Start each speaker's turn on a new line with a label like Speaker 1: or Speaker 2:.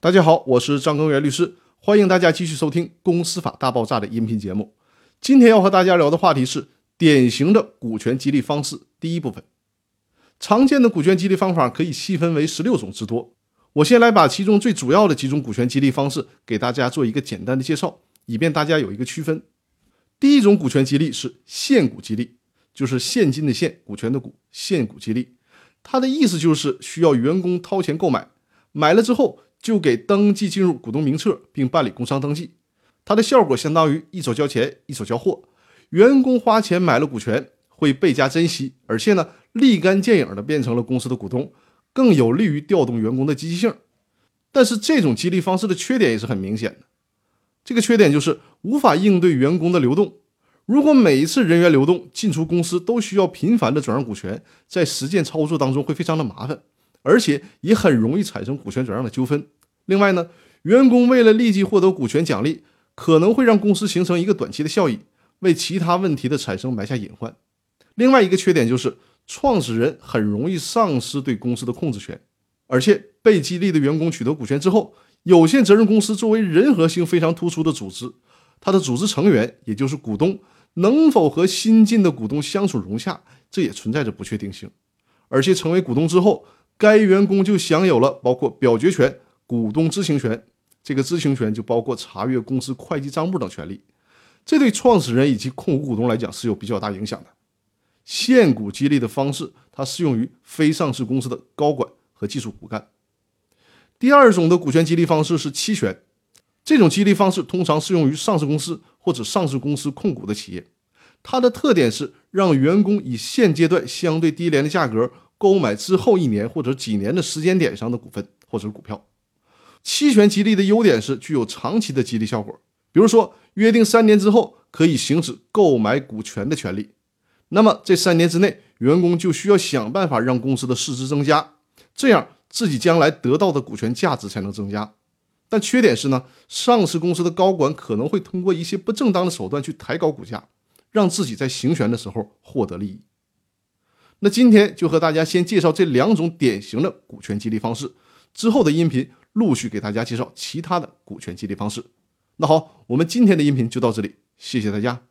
Speaker 1: 大家好，我是张根源律师，欢迎大家继续收听《公司法大爆炸》的音频节目。今天要和大家聊的话题是典型的股权激励方式。第一部分，常见的股权激励方法可以细分为十六种之多。我先来把其中最主要的几种股权激励方式给大家做一个简单的介绍，以便大家有一个区分。第一种股权激励是现股激励，就是现金的现，股权的股，现股激励。它的意思就是需要员工掏钱购买，买了之后。就给登记进入股东名册，并办理工商登记。它的效果相当于一手交钱，一手交货。员工花钱买了股权，会倍加珍惜，而且呢，立竿见影的变成了公司的股东，更有利于调动员工的积极性。但是这种激励方式的缺点也是很明显的，这个缺点就是无法应对员工的流动。如果每一次人员流动进出公司都需要频繁的转让股权，在实践操作当中会非常的麻烦。而且也很容易产生股权转让的纠纷。另外呢，员工为了立即获得股权奖励，可能会让公司形成一个短期的效益，为其他问题的产生埋下隐患。另外一个缺点就是，创始人很容易丧失对公司的控制权。而且被激励的员工取得股权之后，有限责任公司作为人和性非常突出的组织，它的组织成员也就是股东，能否和新进的股东相处融洽，这也存在着不确定性。而且成为股东之后，该员工就享有了包括表决权、股东知情权，这个知情权就包括查阅公司会计账簿等权利。这对创始人以及控股股东来讲是有比较大影响的。现股激励的方式，它适用于非上市公司的高管和技术骨干。第二种的股权激励方式是期权，这种激励方式通常适用于上市公司或者上市公司控股的企业。它的特点是让员工以现阶段相对低廉的价格。购买之后一年或者几年的时间点上的股份或者股票，期权激励的优点是具有长期的激励效果。比如说，约定三年之后可以行使购买股权的权利，那么这三年之内，员工就需要想办法让公司的市值增加，这样自己将来得到的股权价值才能增加。但缺点是呢，上市公司的高管可能会通过一些不正当的手段去抬高股价，让自己在行权的时候获得利益。那今天就和大家先介绍这两种典型的股权激励方式，之后的音频陆续给大家介绍其他的股权激励方式。那好，我们今天的音频就到这里，谢谢大家。